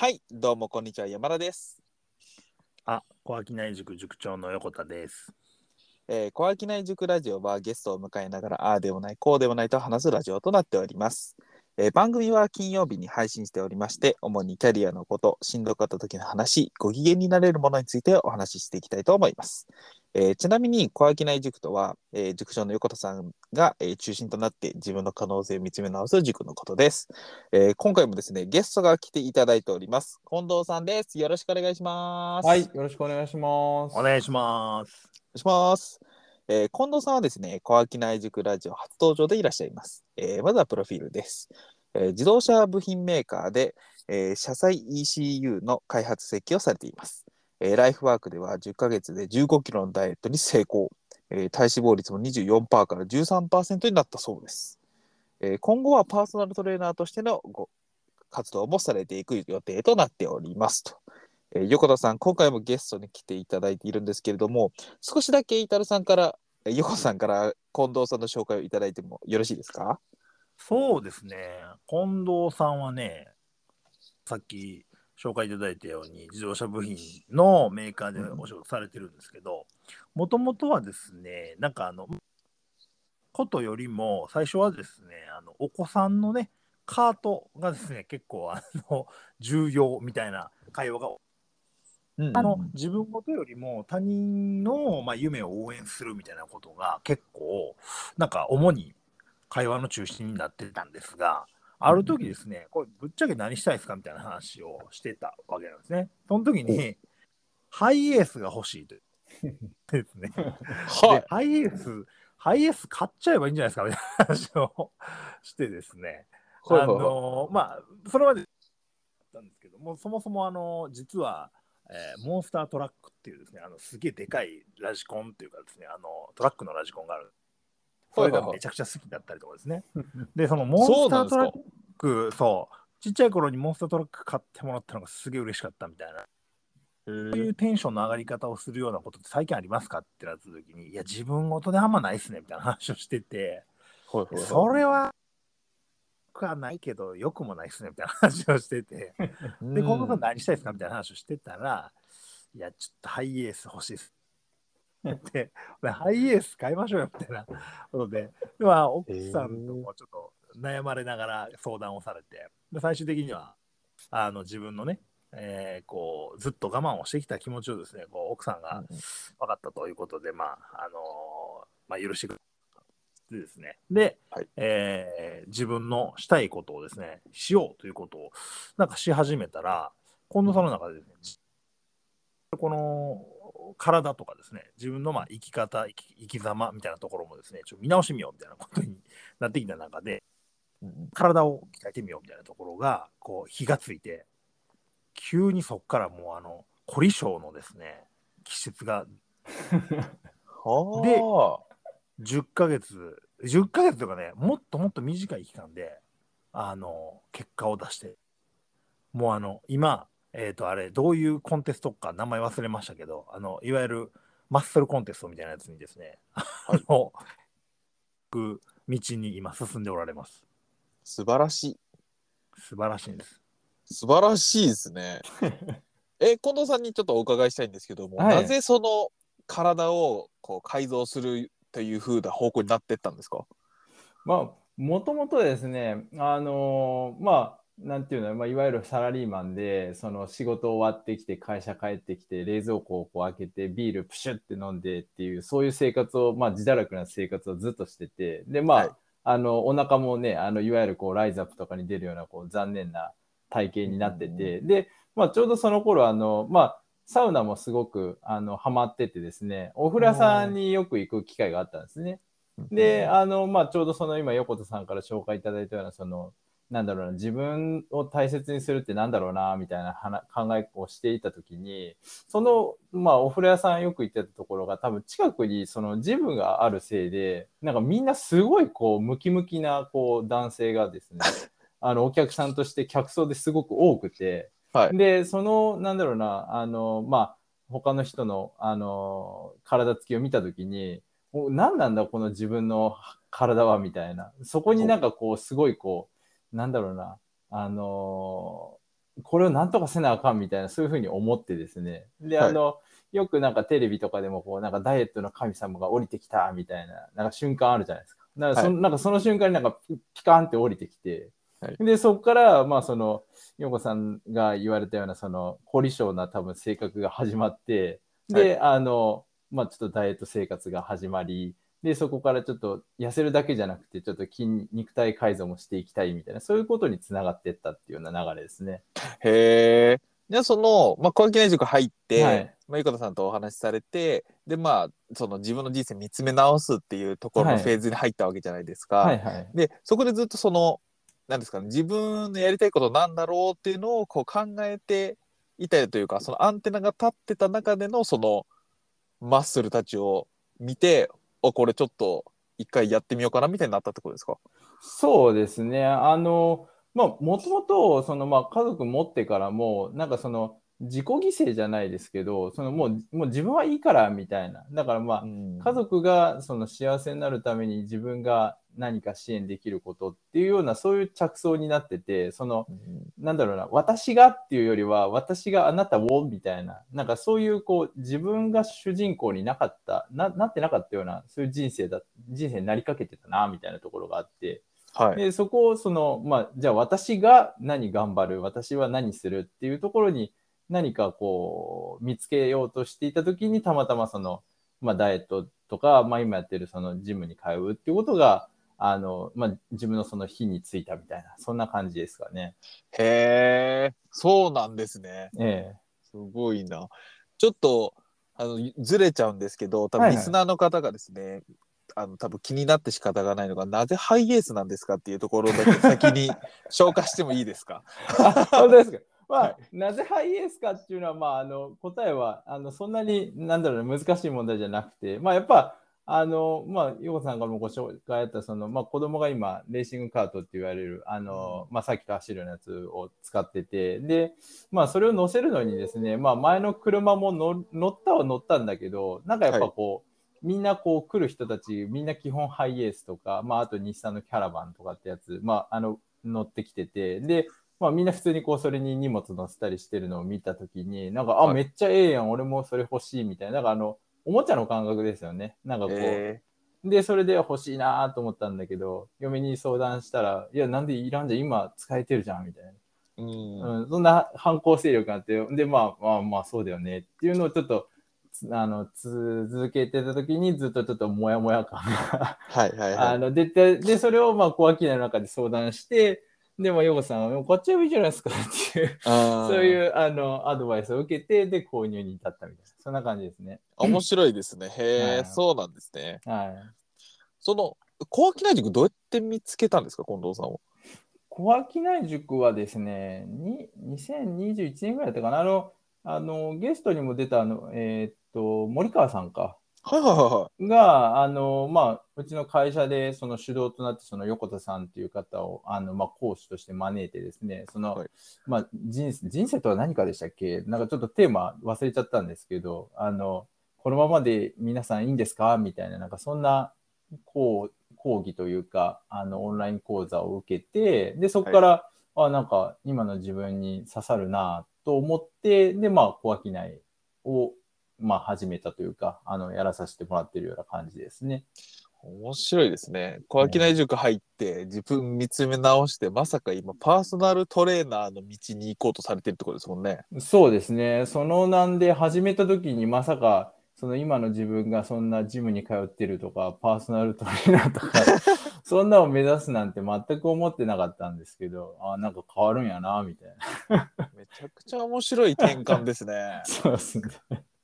はい、どうもこんにちは、山田です。あ、小商内塾塾長の横田です。えー、小商内塾ラジオはゲストを迎えながら、ああでもない、こうでもないと話すラジオとなっております。えー番組は金曜日に配信しておりまして、主にキャリアのこと、しんどかった時の話、ご機嫌になれるものについてお話ししていきたいと思います。えーちなみに、小商内塾とは、えー塾長の横田さんが、えー中心となって自分の可能性を見つめ直す塾のことです。えー今回もですね、ゲストが来ていただいております。近藤さんです。よろしくお願いします。はい、よろしくお願いします。お願いします。お願いします。えー近藤さんはですね、小商内塾ラジオ初登場でいらっしゃいます。えーまずはプロフィールです。えー自動車部品メーカーで、えー車載 ECU の開発設計をされています。えーライフワークでは10ヶ月で15キロのダイエットに成功。えー体脂肪率も24%から13%になったそうです。えー今後はパーソナルトレーナーとしてのご活動もされていく予定となっておりますと。え横田さん、今回もゲストに来ていただいているんですけれども、少しだけイタルさんから、横田さんから近藤さんの紹介をいただいてもよろしいですか？そうですね。近藤さんはね、さっき紹介いただいたように自動車部品のメーカーでお仕事されてるんですけど、もともとはですね、なんかあの、ことよりも最初はですね、あのお子さんのね、カートがですね、結構あの重要みたいな会話がうんあの自分事よりも他人の、まあ、夢を応援するみたいなことが結構なんか主に会話の中心になってたんですがある時ですねこれぶっちゃけ何したいですかみたいな話をしてたわけなんですね。その時にハイエースが欲しいとですね。はいで。ハイエースハイエース買っちゃえばいいんじゃないですかみたいな話をしてですねあのまあそれまでだったんですけどもそもそもあの実は、えーモンスタートラックっていうですねあのすげえでかいラジコンっていうかですねあのトラックのラジコンがあるそれがめちゃくちゃ好きだったりとかですね。でそのモンスタートラックそう。ちっちゃい頃にモンスタートラック買ってもらったのがすげえ嬉しかったみたいな。そういうテンションの上がり方をするようなことって最近ありますかってなった時にいや自分ごとであんまないっすねみたいな話をしてて。はいはいはい。それは、僕はないけど、よくもないっすねみたいな話をしてて、で、今後何したいですかみたいな話をしてたら、いや、ちょっとハイエース欲しいです。で、ハイエース買いましょうよみたいなことで、でまあ、奥さんともちょっと悩まれながら相談をされて、で最終的には、あの自分のね、えーこうずっと我慢をしてきた気持ちをですね、こう奥さんが分かったということで、まあ、あのーまあ、許してくれでですね。で、はい。えー自分のしたいことをですね、しようということを、なんかし始めたら、近藤さんの中でですね、この体とかですね、自分のまあ生き方、生き生き様みたいなところもですね、ちょっと見直してみようみたいなことになってきた中で、うん体を鍛えてみようみたいなところが、こう、火がついて、急にそこからもう、あの、凝り性のですね、季節が はであ10ヶ月、10ヶ月とかね、もっともっと短い期間で、あの、結果を出して、もうあの、今、えっ、と、あれ、どういうコンテストか名前忘れましたけど、あの、いわゆるマッスルコンテストみたいなやつにですね、あの、行く道に今進んでおられます。素晴らしい。素晴らしいんです。素晴らしいですね。え、近藤さんにちょっとお伺いしたいんですけども、はいなぜその体をこう改造するという風な方向になってったんですか？まあ、もともとですね、あのーまあ、なんていうの、まあ、いわゆるサラリーマンで、その仕事終わってきて、会社帰ってきて、冷蔵庫をこう開けて、ビールプシュって飲んでっていう、そういう生活を、まあ、自堕落な生活をずっとしてて、で、まあ、はい。あの、お腹もね、あの、いわゆるこう、ライズアップとかに出るような、こう、残念な体型になってて、で、まあ、ちょうどその頃、あの、まあ、サウナもすごく、あの、ハマっててですね、お風呂屋さんによく行く機会があったんですね。で、あの、まあ、ちょうどその今、横田さんから紹介いただいたような、その、なんだろうな、自分を大切にするってなんだろうな、みたいな話考えをしていたときに、その、まあ、お風呂屋さんよく行ってたところが、多分近くにそのジムがあるせいで、なんかみんなすごいこう、ムキムキな、こう、男性がですね、あの、お客さんとして客層ですごく多くて、はいで、その、なんだろうな、あの、まあ、他の人の、あの、体つきを見たときに、お何なんだこの自分の体はみたいな。そこになんかこう、すごいこう、なんだろうな、あのこれをなんとかせなあかんみたいな、そういうふうに思ってですね。で、はい。あの、よくなんかテレビとかでもこう、なんかダイエットの神様が降りてきたみたいな、なんか瞬間あるじゃないですか。だからそ,、はなんかその瞬間になんかピピカーンって降りてきて、はい。で、そこから、まあその、ヨコさんが言われたような、その、凝り性な多分性格が始まって、で、あの、まあちょっとダイエット生活が始まり、で、そこからちょっと痩せるだけじゃなくて、ちょっと筋肉体改造もしていきたいみたいな、そういうことにつながっていったっていうような流れですね。へえ。じゃあその、まあ、小垣内塾入って、はいまあ、ゆかたさんとお話しされて、で、まあ、その自分の人生見つめ直すっていうところのはいフェーズに入ったわけじゃないですか。はいはい。で、そこでずっとその、なんですかね、自分のやりたいことなんだろうっていうのをこう考えていたりというか、そのアンテナが立ってた中でのそのマッスルたちを見て、あ、これちょっと一回やってみようかなみたいになったってことですか？そうですね。あの、まあ、もともと、その、まあ、家族持ってからも、なんかその、自己犠牲じゃないですけど、そのもう、もう自分はいいから、みたいな。だからまあ、家族がその幸せになるために自分が何か支援できることっていうような、そういう着想になってて、その、うんなんだろうな、私がっていうよりは、私があなたをみたいな、なんかそういうこう、自分が主人公になかった、ななってなかったような、そういう人生だ、人生になりかけてたな、みたいなところがあって、はい。で、そこをその、まあ、じゃあ私が何頑張る、私は何するっていうところに何かこう、見つけようとしていたときに、たまたまその、まあ、ダイエットとか、まあ、今やってるそのジムに通うっていうことが、あの、まあ、自分のその日についたみたいな、そんな感じですかね。へえ、そうなんですね。えすごいな。ちょっと、あの、ずれちゃうんですけど、多分はいはいリスナーの方がですね、あの、多分気になって仕方がないのが、なぜハイエースなんですかっていうところだけ先に 消化してもいいですか？本当ですか？まあ、はい。なぜハイエースかっていうのは、まあ、あの、答えは、あの、そんなに、なんだろうな、難しい問題じゃなくて、まあ、やっぱ、あの、まあ、ヨコさんからもご紹介あった、その、まあ、子供が今、レーシングカートって言われる、あの、まあ、さっきと走るようなやつを使ってて、で、まあ、それを乗せるのにですね、まあ、前の車も乗乗ったは乗ったんだけど、なんかやっぱこう、みんなこう来る人たち、みんな基本ハイエースとか、まあ、あと日産のキャラバンとかってやつ、まあ、あの、乗ってきてて、で、まあ、みんな普通にこう、それに荷物乗せたりしてるのを見たときに、なんか、あ、はいめっちゃええやん、俺もそれ欲しいみたいな、なんかあの、おもちゃの感覚ですよね。なんかこう、えで、それで欲しいなと思ったんだけど、嫁に相談したら、いや、なんでいらんじゃん、今使えてるじゃん、みたいな。ーうんうん、そんな反抗勢力があって、で、まあまあまあ、そうだよねっていうのをちょっと、つあの、続けてた時にずっとちょっとモヤモヤ感がはいはいはい。あの、出て、で、それをまあ、小商いの中で相談して、で、まあ、ヨコさんは、こっちはいいじゃないですかっていう、そそういう、あの、アドバイスを受けて、で、購入に至ったみたいな、そんな感じですね。面白いですね。へえ、はいそうなんですね。はい。その、小商い塾どうやって見つけたんですか、近藤さんを。小商い塾はですね、に2021年ぐらいだったかな、あの、あのゲストにも出たあの、えーっと、森川さんか。はいはいはいはい。が、あの、まあ、うちの会社でその主導となって、その横田さんっていう方を、あの、まあ、講師として招いてですね、その、はい。まあ、人生、人生とは何かでしたっけ？なんかちょっとテーマ忘れちゃったんですけど、あの、このままで皆さんいいんですか？みたいな、なんかそんな、こう、講義というか、あの、オンライン講座を受けて、で、そこから、あ、なんか今の自分に刺さるなと思って、で、まあ、小商いを、まあ、始めたというか、あの、やらさせてもらってるような感じですね。面白いですね。小商い塾入って、自分見つめ直して、まさか今、パーソナルトレーナーの道に行こうとされてるってことですもんね。そうですね。そのなんで始めた時にまさか、その今の自分がそんなジムに通ってるとか、パーソナルトレーナーとか、そんなのを目指すなんて全く思ってなかったんですけど、あなんか変わるんやな、みたいな。めちゃくちゃ面白い転換ですね。そうですね。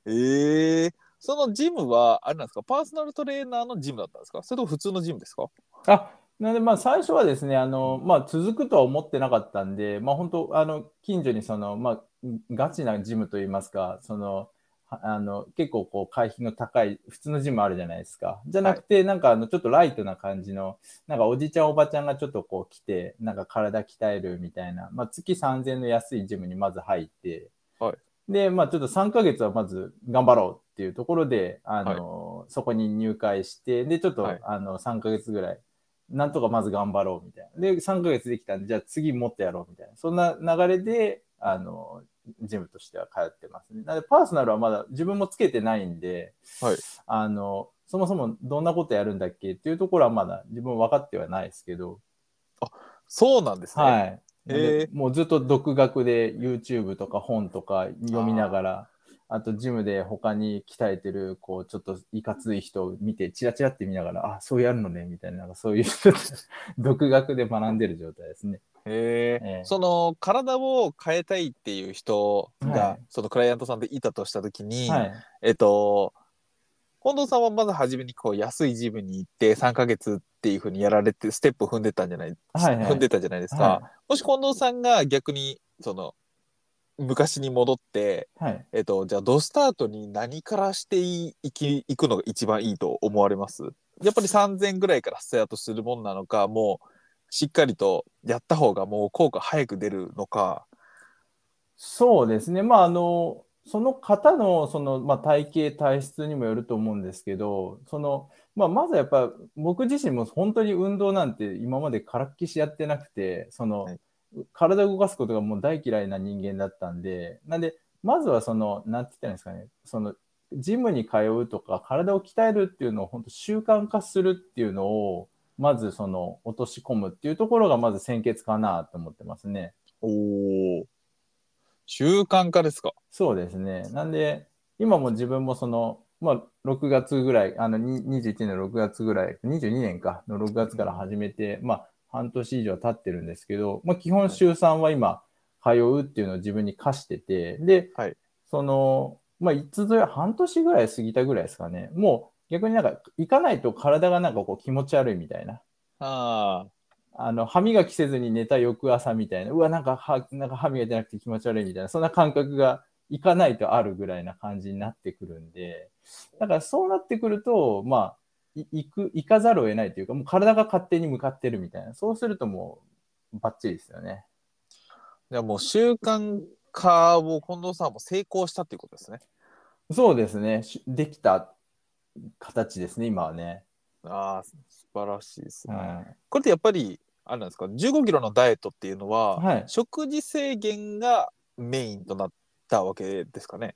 ええそのジムは、あれなんですか、パーソナルトレーナーのジムだったんですか？それとも普通のジムですか？あ、なのでまあ最初はですね、あの、まあ続くとは思ってなかったんで、まあ本当、あの、近所にその、まあガチなジムといいますか、その、はあの、結構こう会費の高い普通のジムあるじゃないですか。じゃなくて、なんかあの、ちょっとライトな感じの、なんかおじちゃんおばちゃんがちょっとこう来て、なんか体鍛えるみたいな、まあ月3000円の安いジムにまず入って、はいで、まあちょっと3ヶ月はまず頑張ろうっていうところで、あの、そこに入会して、で、ちょっと、はいあの、3ヶ月ぐらい、なんとかまず頑張ろうみたいな。で、3ヶ月できたんで、じゃあ次もっとやろうみたいな。そんな流れで、あの、ジムとしては通ってますね。なので、パーソナルはまだ自分もつけてないんで、はいあの、そもそもどんなことやるんだっけっていうところはまだ自分分かってはないですけど、そうなんですね。はい。へー。でもうずっと独学で YouTube とか本とか読みながら、あとジムで他に鍛えてる、こう、ちょっといかつい人を見て、チラチラって見ながら、あ、そうやるのね、みたいな、なんかそういう独学で学んでる状態ですね。へえええ。その体を変えたいっていう人が、はい。そのクライアントさんでいたとしたときに、はい。えっと近藤さんはまず初めにこう安いジムに行って3ヶ月っていうふうにやられてステップを踏んでたんじゃない、はいはい。踏んでたじゃないですか、はもし近藤さんが逆にその昔に戻って、はい。えっと、じゃあドスタートに何からしていいきいくのが一番いいと思われます？やっぱり3000ぐらいからスタートするもんなのかもうしっかりとやった方がもう効果早く出るのか。そうですね。まあ、あの、その方の、その、まあ、体型、体質にもよると思うんですけど、その、まあ、まずはやっぱ、僕自身も本当に運動なんて今までからっきしやってなくて、その、はい体を動かすことがもう大嫌いな人間だったんで、なんで、まずはその、なんて言ったらいいんですかね、その、ジムに通うとか、体を鍛えるっていうのを本当習慣化するっていうのを、まずその、落とし込むっていうところがまず先決かなと思ってますね。おお習慣化ですか？そうですね。なんで、今も自分もその、まあ、6月ぐらい、あの、に21年の6月ぐらい、22年か、の6月から始めて、まあ、半年以上経ってるんですけど、まあ、基本週3は今、通うっていうのを自分に課してて、で、はいその、まあ、いつぞや半年ぐらい過ぎたぐらいですかね。もう、逆になんか、行かないと体がなんかこう気持ち悪いみたいな。ああの、歯磨きせずに寝た翌朝みたいな、うわ、なんか歯、なんか歯磨いてなくて気持ち悪いみたいな、そんな感覚がいかないとあるぐらいな感じになってくるんで、だからそうなってくると、まあ、い行く、行かざるを得ないというか、もう体が勝手に向かってるみたいな、そうするともう、バッチリですよね。じゃあもう習慣化を近藤さんも成功したっていうことですね。そうですね。しできた形ですね、今はね。ああ、素晴らしいですね。はこれってやっぱり、あれなんですか、15キロのダイエットっていうのは、はい食事制限がメインとなったわけですかね？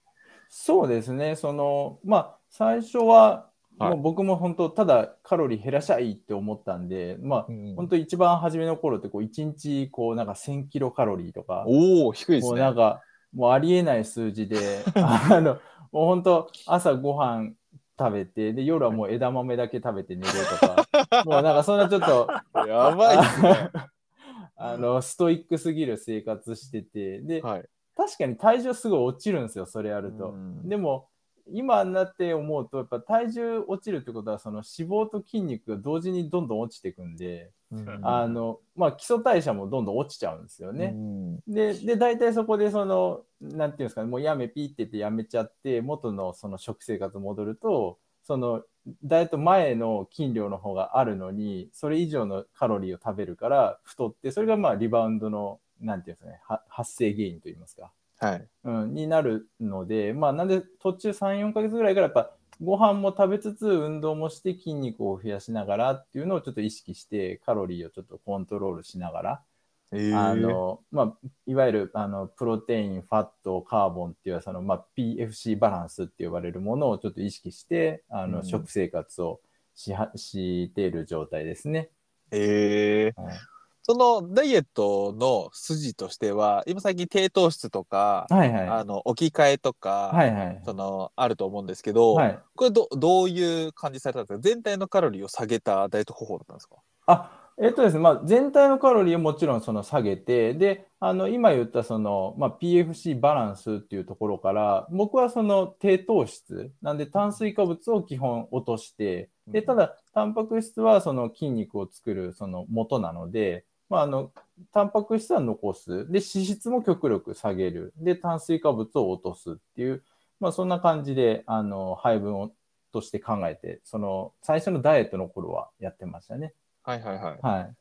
そうですね。その、まあ、最初は、はいもう僕も本当、ただカロリー減らしゃいいって思ったんで、まあ、うん本当一番初めの頃ってこう1日こうなんか1000キロカロリーとか、おお、低いですね。もうなんかもうありえない数字で、あのもう本当朝ごはん食べてで夜はもう枝豆だけ食べて寝るとか、もうなんかそんなちょっとやばいですね。あのストイックすぎる生活しててで、はい。確かに体重すごい落ちるんですよそれやると。うんでも今になって思うとやっぱ体重落ちるってことはその脂肪と筋肉が同時にどんどん落ちていくんで、うんあのまあ、基礎代謝もどんどん落ちちゃうんですよね。うんでで大体そこでそのなんていうんですかねもうやめピーって言ってやめちゃって元のその食生活戻るとそのダイエット前の筋量の方があるのにそれ以上のカロリーを食べるから太ってそれがまあリバウンドのなんていうんですかねは発生原因といいますか。はい。うん、になるので、まあ、なんで途中3、4ヶ月ぐらいからやっぱご飯も食べつつ運動もして筋肉を増やしながらっていうのをちょっと意識してカロリーをちょっとコントロールしながら、えーあのまあ、いわゆるあのプロテイン、ファット、カーボンっていうその、まあ、PFC バランスって呼ばれるものをちょっと意識してあの、うん。食生活をしはしている状態ですね。え。ーはい。そのダイエットの筋としては、今最近低糖質とか、はいはい。あの置き換えとか、はいはい。そのあると思うんですけど、はい。これどどういう感じされたんですか？全体のカロリーを下げたダイエット方法だったんですか？あえっとですね、まあ、全体のカロリーをもちろんその下げて、で、あの、今言ったその、まあ、PFC バランスっていうところから、僕はその低糖質、なんで炭水化物を基本落として、で、ただ、タンパク質はその筋肉を作るその元なので、まあ、あの、タンパク質は残す。で、脂質も極力下げる。で、炭水化物を落とすっていう、まあ、そんな感じで、あの、配分を、として考えて、その、最初のダイエットの頃はやってましたね。はいはいはい。はい。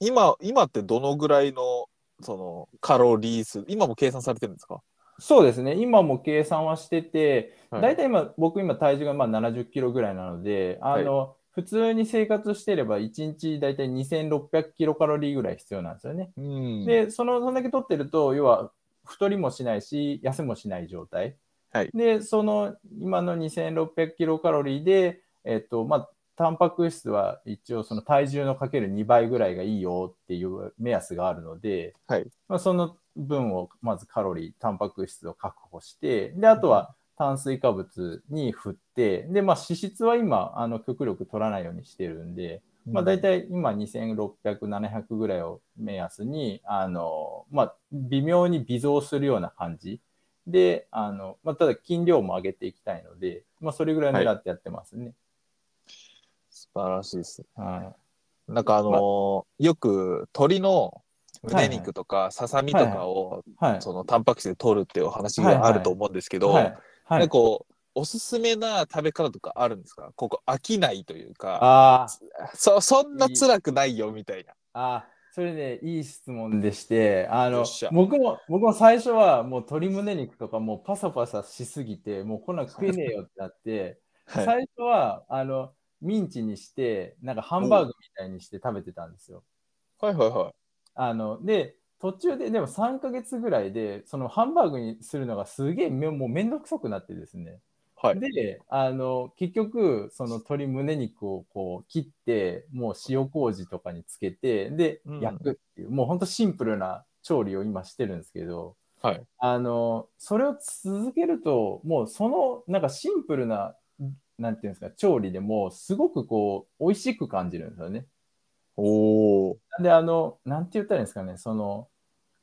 今、今ってどのぐらいのそのカロリー数、今も計算されてるんですか？そうですね。今も計算はしてて、はい大体今、僕今体重がまあ70キロぐらいなので、あの、普通に生活してれば1日だいたい2600キロカロリーぐらい必要なんですよね。うん。で、その、そんだけ取ってると、要は太りもしないし、痩せもしない状態。はいで、その今の2600キロカロリーで、えっと、まあ、タンパク質は一応その体重のかける2倍ぐらいがいいよっていう目安があるので、はい。まあ、その分をまずカロリー、タンパク質を確保して、で、あとは炭水化物に振って、で、まあ脂質は今、あの極力取らないようにしてるんで、まあ、大体今2600、700ぐらいを目安に、あの、まあ、微妙に微増するような感じ。で、あの、まあ、ただ筋量も上げていきたいので、まあ、それぐらい狙ってやってますね。素晴らしいです。はなんかあのーよく鶏の胸肉とかささみとかを、い。はい。そのタンパク質で取るっていうお話があると思うんですけど、はい。はいなんか。こうおすすめな食べ方とかあるんですか？ここ飽きないというかそそんな辛くないよみたいな。ああ、それね、いい質問でして、あの僕も、僕も最初はもう鶏胸肉とかもうパサパサしすぎて、もうこんなん食えねえよってなって、はい、最初は、あの、ミンチにして、なんかハンバーグみたいにして食べてたんですよ。はいはいはい。あの、で、途中ででも3ヶ月ぐらいで、そのハンバーグにするのがすげえめもうめんどくさくなってですね。はい。で、あの、結局、その鶏胸肉をこう切って、もう塩麹とかにつけて、でうん、焼くっていう、もうほんとシンプルな調理を今してるんですけど、はい。あの、それを続けると、もうその、なんかシンプルな、なんていうんですか、調理でも、すごくこう、美味しく感じるんですよね。おお。で、あの、なんて言ったらいいんですかね、その、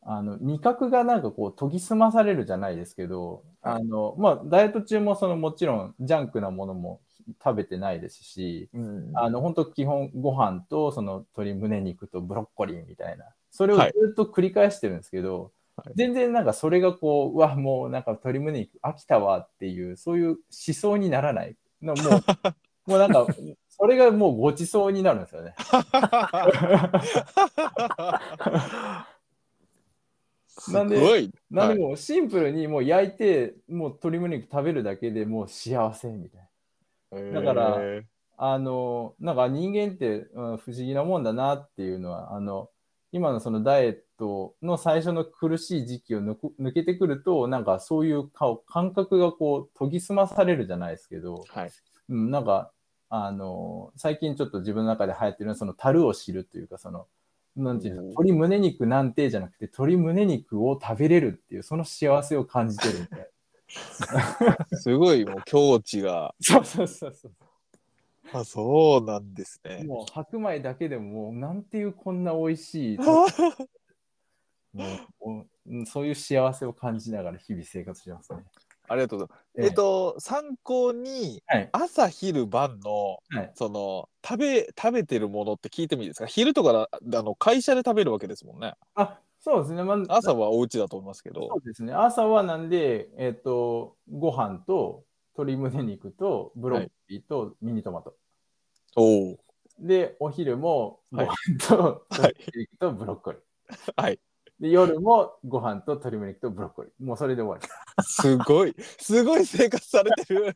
あの、味覚がなんかこう、研ぎ澄まされるじゃないですけど、はいあの、まあ、ダイエット中もその、もちろん、ジャンクなものも食べてないですし、うん。あの、本当基本ご飯と、その鶏胸肉とブロッコリーみたいな、それをずはいっと繰り返してるんですけど、はい全然なんかそれがこう、うわ、もうなんか鶏胸肉飽きたわっていう、そういう思想にならない。のもう、もうなんか、それがもうごちそうになるんですよね。なんで。なんでもうシンプルにもう焼いて、もう鶏胸肉食べるだけでもう幸せみたいな。だからあの、なんか人間って、うん、不思議なもんだなっていうのは、あの、今のそのダイエットの最初の苦しい時期を抜けてくると、なんかそういう顔感覚がこう研ぎ澄まされるじゃないですけど、はい。うん、なんか、あの、最近ちょっと自分の中で流行ってるのは、その樽を知るというか、その、なんていうの、うん鶏胸肉なんてじゃなくて、鶏胸肉を食べれるっていう、その幸せを感じてるみたい すごいもう境地が。な。そうそうそうそう。あ、そうなんですね。もう白米だけでももうなんていうこんな美味しい もうそういう幸せを感じながら日々生活してますね。ありがとうございます。えええっと、参考にはい朝昼晩のはいその食べ食べてるものって聞いてもいいですか？昼とかだあの会社で食べるわけですもんね。あそうですね、まあ、朝はお家だと思いますけどそう。ですね朝はなんで、えっとご飯と鶏胸肉とブロッコリーとミニトマト。おお。で、お昼もごはい飯とはい鶏胸肉とブロッコリー。はい。で夜もご飯と鶏胸肉とブロッコリー。もうそれで終わり。すごい、すごい生活されてる。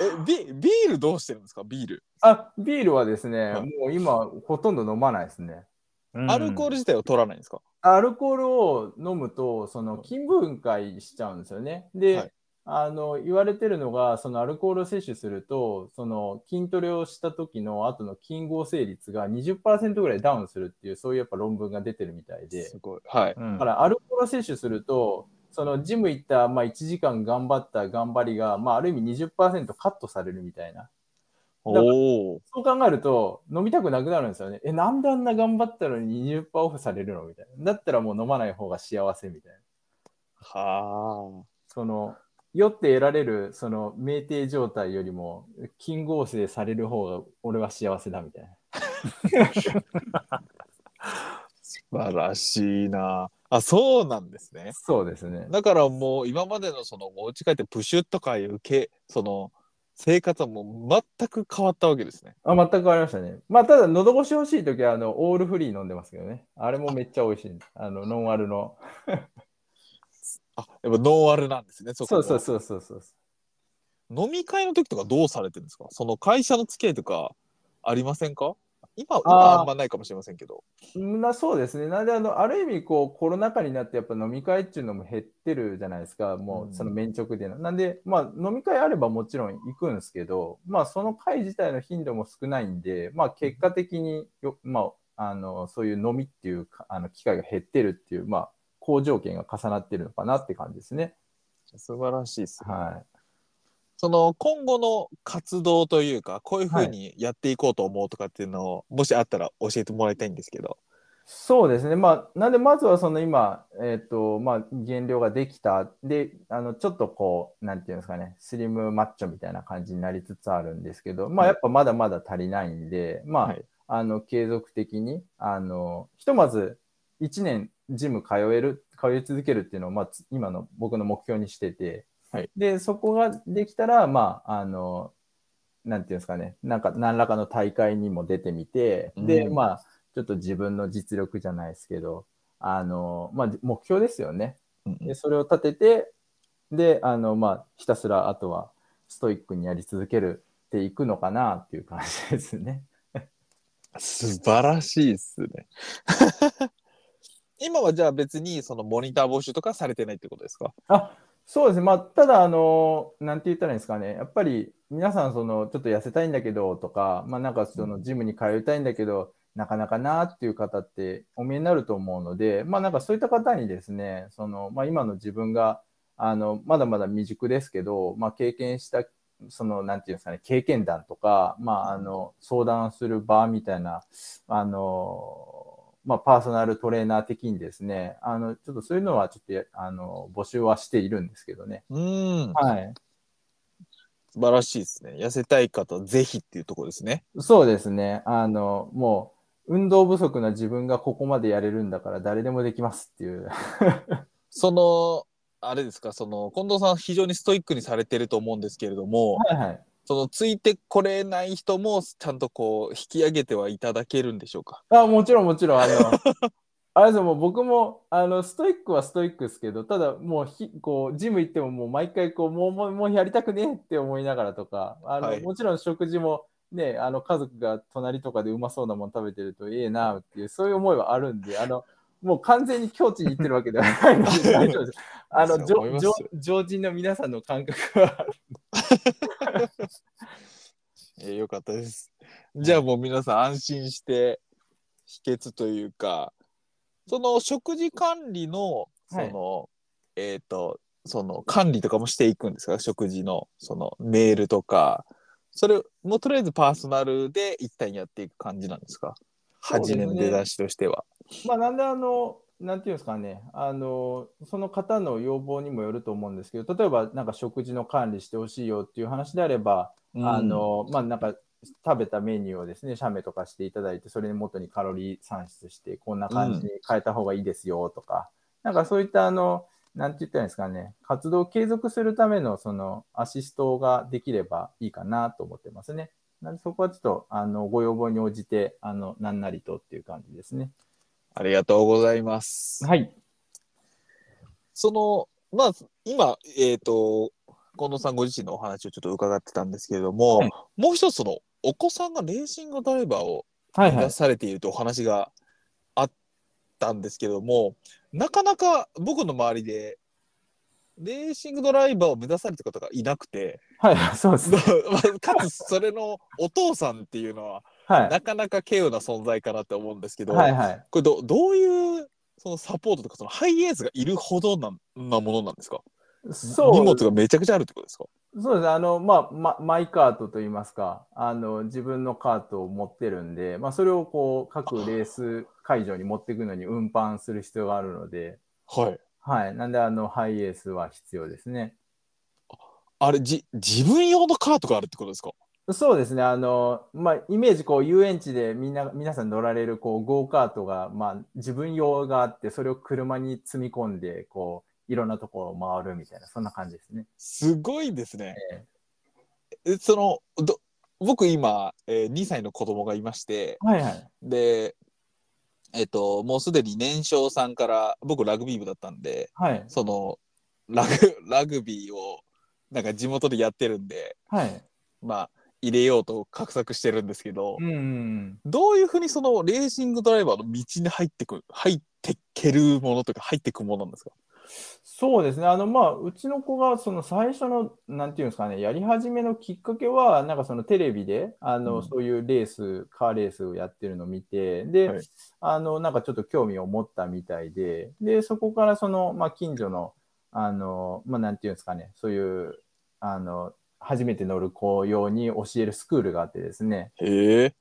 え、ビビールどうしてるんですか？ビール。あビールはですね、はいもう今ほとんど飲まないですね。アルコール自体を取らないんですか、アルコールを飲むと、その筋分解しちゃうんですよね。で、はいあの言われてるのが、そのアルコールを摂取すると、その筋トレをした時の後の筋合成率が20%ぐらいダウンするっていう、そういうやっぱ論文が出てるみたいで、すごい。はい。うんだからアルコールを摂取すると、そのジム行った、まあ、1時間頑張った頑張りが、まあ、ある意味20%カットされるみたいな。おお。そう考えると、飲みたくなくなるんですよね。え、なんであんな頑張ったのに20%オフされるの？みたいな。だったらもう飲まない方が幸せみたいな。はその、酔って得られる、その、酩酊状態よりも、筋合成される方が俺は幸せだみたいな。あ。素晴らしいな。あ、そうなんですね。そうですね。だからもう今までのそのお家帰ってプシュッとかいうけその生活はもう全く変わったわけですね。あ、全く変わりましたね。まあ、ただ、喉越し欲しいときは、あの、オールフリー飲んでますけどね。あれもめっちゃ美味しい。あの、ノンアルの。あやっぱノンアルなんですね。そそうそうそうそうそう。飲み会の時とかどうされてるんですか？その会社の付き合いとかありませんか？今今あーあんまないかもしれませんけど。なそうですね。なんであのある意味こうコロナ禍になってやっぱ飲み会っていうのも減ってるじゃないですか。もうんうその面直での。なんでまあ飲み会あればもちろん行くんですけど、まあその会自体の頻度も少ないんで、まあ結果的によまああのそういう飲みっていうかあの機会が減ってるっていうまあ好条件が重なってるのかなって感じですね。素晴らしいですね。はい。その今後の活動というかこういうふうにやっていこうと思うとかっていうのを、もしあったら教えてもらいたいんですけど。そうですね。まあ、なんで、まずはその今、えっ、と、まあ、減量ができた。で、あの、ちょっとこう、なんていうんですかね、スリムマッチョみたいな感じになりつつあるんですけど、まあ、やっぱまだまだ足りないんで、まあ、はいあの、継続的に、あの、ひとまず、1年ジム通える、通い続けるっていうのを、まあ、つ今の僕の目標にしてて、はいで、そこができたら、まあ、あの、なんていうんですかね、なんか、何らかの大会にも出てみて、で、うんまあ、ちょっと自分の実力じゃないですけど、あの、まあ、目標ですよね。うんで、それを立てて、で、あの、まあ、ひたすら、あとは、ストイックにやり続けるっていくのかなっていう感じですね。素晴らしいですね。今はじゃあ別にそのモニター募集とかされてないってことですか？あ、そうですね。まあ、ただ、あの、なんて言ったらいいんですかね。やっぱり、皆さん、その、ちょっと痩せたいんだけど、とか、まあ、なんか、その、ジムに通いたいんだけど、なかなかなっていう方ってお見えになると思うので、まあ、なんかそういった方にですね、その、まあ、今の自分が、あの、まだまだ未熟ですけど、まあ、経験した、その、なんていうんですかね、経験談とか、まあ、あの、相談する場みたいな、あの、まあ、パーソナルトレーナー的にですね、あの、ちょっとそういうのはちょっとや、あの、募集はしているんですけどね。うーんはい。素晴らしいですね。痩せたい方ぜひっていうところですね。そうですね。あの、もう、運動不足な自分がここまでやれるんだから誰でもできますっていう。そのあれですかその近藤さん非常にストイックにされてると思うんですけれども、はいはい。そのついてこれない人もちゃんとこう引き上げてはいただけるんでしょうか？あ、もちろんもちろん、あの、あれですよもう僕も、あの、ストイックはストイックですけど、ただもうひ、こう、ジム行ってももう毎回こう、もう、もう、もうやりたくねえって思いながらとか、あの、はい。もちろん食事も、ね、あの、家族が隣とかでうまそうなもの食べてるとええなっていう、そういう思いはあるんで、あの、もう完全に境地に行ってるわけではないので 大丈夫です。あの、常常人の皆さんの感覚は えーよかったです。じゃあもう皆さん安心して秘訣というかその食事管理のその、えっ、とその管理とかもしていくんですか？食事のそのメールとか。それもうとりあえずパーソナルで一旦やっていく感じなんですか？初めの出だしとしては。まあ、なんであの、なんていうんですかね、あの、その方の要望にもよると思うんですけど、例えばなんか食事の管理してほしいよっていう話であれば、あの、まあ、なんか食べたメニューをですね、写メとかしていただいて、それに元にカロリー算出して、こんな感じに変えた方がいいですよとか、なんかそういったあの、なんて言ったらいいんですかね、活動を継続するためのそのアシストができればいいかなと思ってますね。なんでそこはちょっとあのご要望に応じて、あの、なんなりとっていう感じですね。ありがとうございます。はい。そのまあ今えっ、と近藤さんご自身のお話をちょっと伺ってたんですけれども、はいもう一つそのお子さんがレーシングドライバーをはいはい目指。されているというお話があったんですけども、なかなか僕の周りでレーシングドライバーを目指されてる方がいなくて、はい、そうですね。まあかつそれのお父さんっていうのははい。なかなか稀有な存在かなって思うんですけど、はいはい。これどどういうそのサポートとかそのハイエースがいるほどななものなんですか？そう荷物がめちゃくちゃあるってことですか？そうですね。あの、まあ、まマイカートといいますか、あの、自分のカートを持ってるんで、まあ、それをこう、各レース会場に持っていくのに運搬する必要があるので、はいはい。なんで、あの、ハイエースは必要ですね。あれじ自分用のカートがあるってことですか？そうですね。あの、まあ、イメージ、こう、遊園地でみんな、皆さん乗られる、こう、ゴーカートが、まあ、自分用があって、それを車に積み込んで、こう、いろんなところを回るみたいな、そんな感じですね。すごいですね。ええそのど僕今、えー2歳の子供がいましてえはいはい。でえっ、ともうすでに年少さんから僕ラグビー部だったんではい。そのラグラグビーをなんか地元でやってるんではい。まあ入れようと画策してるんですけど、うんうん。どういうふうにそのレーシングドライバーの道に入ってく入ってけるものとか入ってくものなんですか？そうですね。あの、まあ、うちの子が、その最初の、なんていうんですかね、やり始めのきっかけは、なんかそのテレビで、あの、うんそういうレース、カーレースをやってるのを見て、で、はいあの、なんかちょっと興味を持ったみたいで、で、そこからその、まあ、近所の、あの、まあ、なんていうんですかね、そういう、あの、初めて乗る子用に教えるスクールがあってですね、へえ。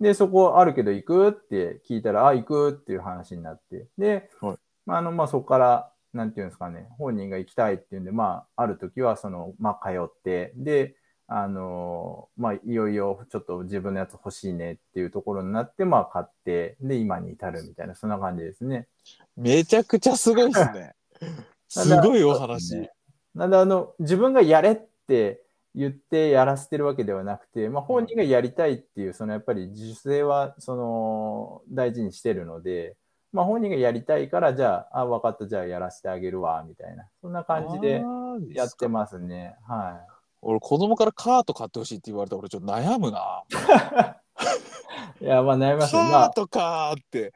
で、そこあるけど行くって聞いたら、あ、行くっていう話になって。で、はい。まあ、あの、まあ、そこから、なんていうんですかね、本人が行きたいっていうんで、まあ、ある時は、その、まあ、通って、で、あのまあ、いよいよちょっと自分のやつ欲しいねっていうところになって、まあ、買って、で、今に至るみたいな、そんな感じですね。めちゃくちゃすごいですね。すごいお話、ね。なんで、あの、自分がやれって言ってやらせてるわけではなくて、まあ、本人がやりたいっていう、そのやっぱり自主性は、その、大事にしてるので、まあ、本人がやりたいから、じゃあ、あ、分かった、じゃあやらせてあげるわ、みたいな、そんな感じでやってますね。は俺子供からカート買ってほしいって言われたら俺ちょっと悩むな。い。いや、まあ、悩みますよ。まあ、カートかーって。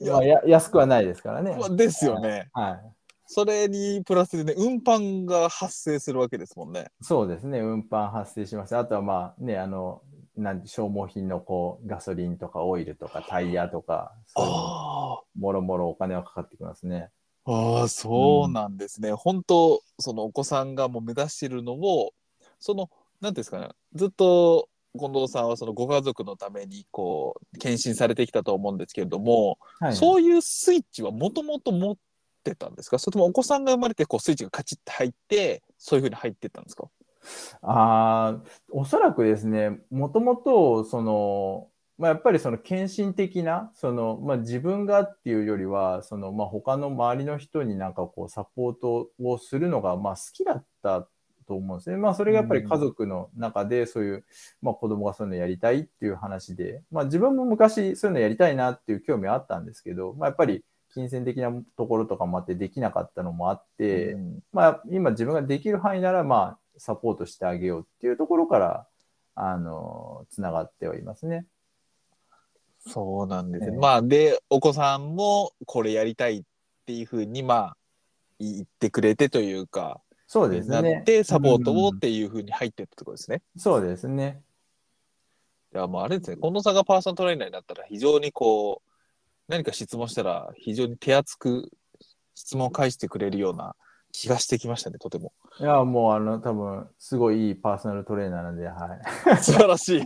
いやまあ、や安くはないですからね。まあですよね。はい。それにプラスでね運搬が発生するわけですもんね。そうですね、運搬発生します。あとはまあね、あの、なん消耗品のこうガソリンとかオイルとかタイヤとか、そうもろもろお金はかかってきますね。あああそうなんですね。本当そのお子さんがもう目指してるのをそのなんですかねずっと近藤さんはそのご家族のためにこう献身されてきたと思うんですけれども、はい、そういうスイッチはもともと持ってたんですか？それともお子さんが生まれてこうスイッチがカチッて入ってそういうふうに入ってったんですか？ああ、おそらくですね、もともと、その、まあ、やっぱりその献身的な、その、まあ、自分がっていうよりは、その、まあ、他の周りの人になんかこう、サポートをするのが、まあ、好きだったと思うんですね。まあ、それがやっぱり家族の中で、そういう、まあ、子供がそういうのやりたいっていう話で、まあ、自分も昔そういうのやりたいなっていう興味はあったんですけど、まあ、やっぱり、金銭的なところとかもあってできなかったのもあって、うんまあ、今自分ができる範囲なら、まあ、サポートしてあげようっていうところから、あの、つながってはいますね。そうなんですね。ええまあでお子さんもこれやりたいっていうふうにまあ言ってくれてというか、そうですなねっ。てサポートをうんっていうふうに入ってったってことですね。そうですね。いやもうあれですね近藤さんがパーソナルトレーナーになったら非常にこう何か質問したら非常に手厚く質問を返してくれるような気がしてきましたねとても。いや、もう、あの、多分、すごいいいパーソナルトレーナーなんで、はい。素晴らしい。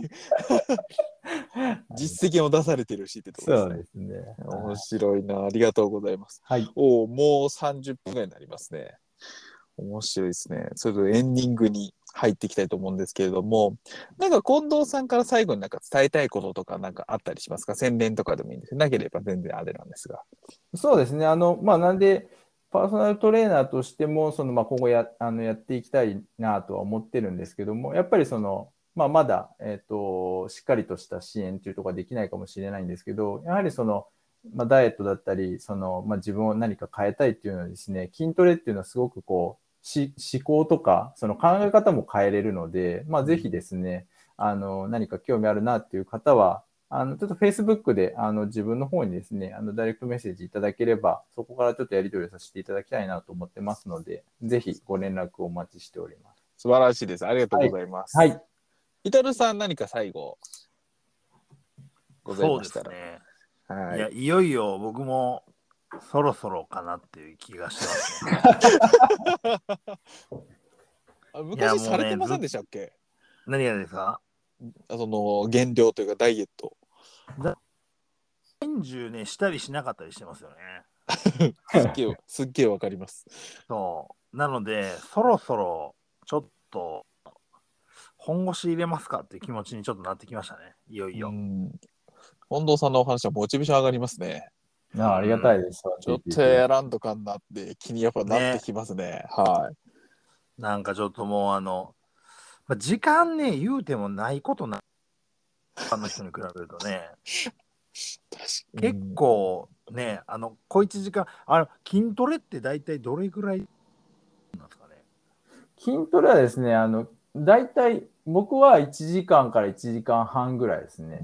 実績も出されてるしってところそうですね。ですね。面白いなありがとうございます。はい。おお、もう30分ぐらいになりますね。面白いですね。それとエンディングに入っていきたいと思うんですけれども、なんか近藤さんから最後になんか伝えたいこととかなんかあったりしますか？宣伝とかでもいいんですなければ全然あれなんですが。そうですね。あの、まあ、なんで、パーソナルトレーナーとしても、その、まあ、今後や、あの、やっていきたいなとは思ってるんですけども、やっぱりその、まあ、まだ、えっ、と、しっかりとした支援というところはできないかもしれないんですけど、やはりその、まあ、ダイエットだったり、その、まあ、自分を何か変えたいっていうのはですね、筋トレっていうのはすごくこう、思考とか、その考え方も変えれるので、まあ、ぜひですね、あの、何か興味あるなっていう方は、あの、ちょっと Facebook で、あの、自分の方にですね、あの、ダイレクトメッセージいただければ、そこからちょっとやり取りをさせていただきたいなと思ってますので、ぜひご連絡をお待ちしております。素晴らしいです。ありがとうございます。はい。イタルさん何か最後ございそうましたら。ですね。はいいや、いよいよ僕もそろそろかなっていう気がしてますね。昔されてませんでしたっけ？何がですか？あその減量というかダイエット。年中ね、したりしなかったりしてますよね。すっげえ、すっげえわかります。そう。なので、そろそろちょっと本腰入れますかっていう気持ちにちょっとなってきましたね。いよいよ。うん近藤さんのお話はモチベーション上がりますね。あありがたいです。ちょっとやらんとかんなって気にやっぱなってきますね。はい。なんかちょっともうあの、まあ、時間ね、言うてもないことない。他の人に比べるとね、結構ね、あの、小一時間、あの、筋トレって大体どれぐらいなんですかね？筋トレはですね、あの、大体、僕は1時間から1時間半ぐらいですね。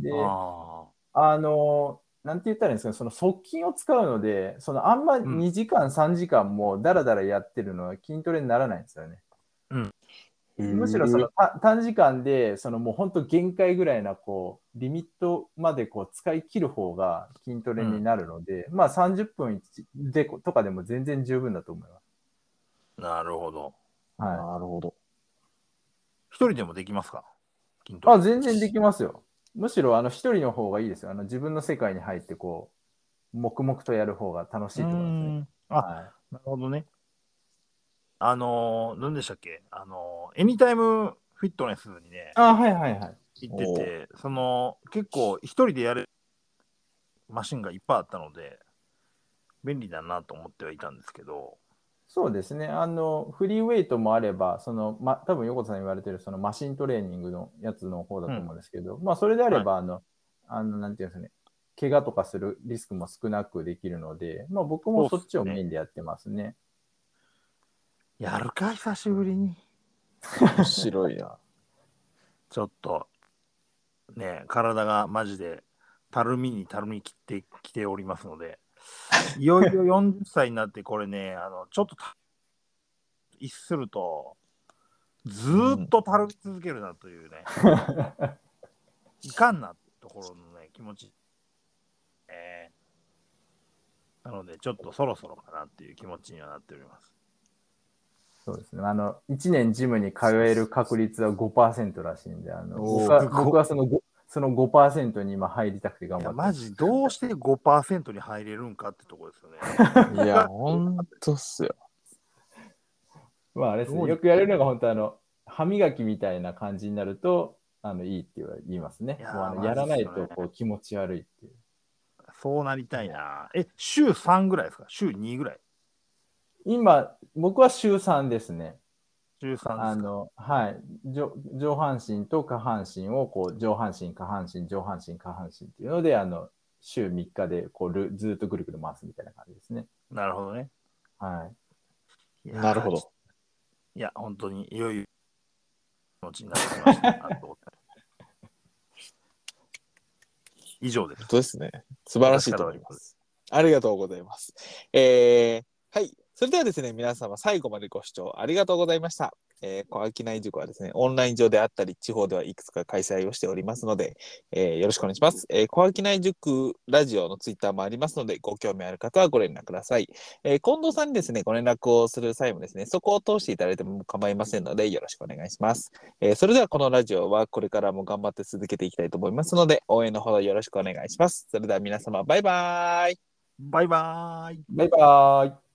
で、ああの、なんて言ったらいいんですかね、その側筋を使うので、そのあんまん2時間、3時間もだらだらやってるのは筋トレにならないんですよね。むしろそのた短時間で、そのもう本当限界ぐらいな、こう、リミットまでこう使い切る方が筋トレになるので、まあ30分でとかでも全然十分だと思いまあ、なるほど。す。はい。なるほど。一人でもできますか？筋トレ。あ、全然できますよ。むしろ、あの、一人の方がいいですよ。あの、自分の世界に入って、こう、黙々とやる方が楽しいと思いますね。うんあ、はなるほどね。あのー、何でしたっけ？あのー、エニタイムフィットネスにね、あ、はいはいはい。行ってて、その、結構一人でやるマシンがいっぱいあったので、便利だなと思ってはいたんですけど、そうですね。あの、フリーウェイトもあれば、その、ま、多分横田さん言われてる、そのマシントレーニングのやつの方だと思うんですけど、まあ、それであれば、あの、あの、なんていうんですかね、怪我とかするリスクも少なくできるので、まあ、僕もそっちをメインでやってますね。やるか、久しぶりに。面白いな。ちょっと、ね、体がマジで、たるみにたるみ切ってきておりますので、いよいよ40歳になって、これね、あの、ちょっとた、逸すると、ずーっとたるみ続けるなというね、いかんなところのね、気持ち。えーなので、ちょっとそろそろかなっていう気持ちにはなっております。そうですね。あの、1年ジムに通える確率は5%らしいんで、あの、僕は僕はその5、その5%に今入りたくて頑張って。マジ、どうして5%に入れるんかってところですよね。いや、ほんとっすよ。まあ、あれですね。よくやれるのが本当あの、歯磨きみたいな感じになると、あの、いいって言いますね。いやーもうあのやらないとこう気持ち悪いっていう。そうなりたいな。え、週3ぐらいですか？週2ぐらい？今、僕は週3ですね。週3ですかあの、はい。上上半身と下半身を、こう、上半身、下半身、上半身、下半身っていうので、あの、週3日で、こうル、ずっとぐるぐる回すみたいな感じですね。なるほどね。はい。いなるほど。。いや、本当にいよいよ気持ちになってきました。以上です本。当ですね。素晴らしいと思います。ありがとうございます。えー、はい。それではですね、皆様最後までご視聴ありがとうございました。えー、小商い塾はですね、オンライン上であったり、地方ではいくつか開催をしておりますので、えーよろしくお願いします。えー、小商い塾ラジオのツイッターもありますので、ご興味ある方はご連絡ください。えー近藤さんにですね、ご連絡をする際もですね、そこを通していただいても構いませんので、よろしくお願いします。えーそれではこのラジオはこれからも頑張って続けていきたいと思いますので、応援のほどよろしくお願いします。それでは皆様、バイバーイ。バイバーイ。バイバーイ。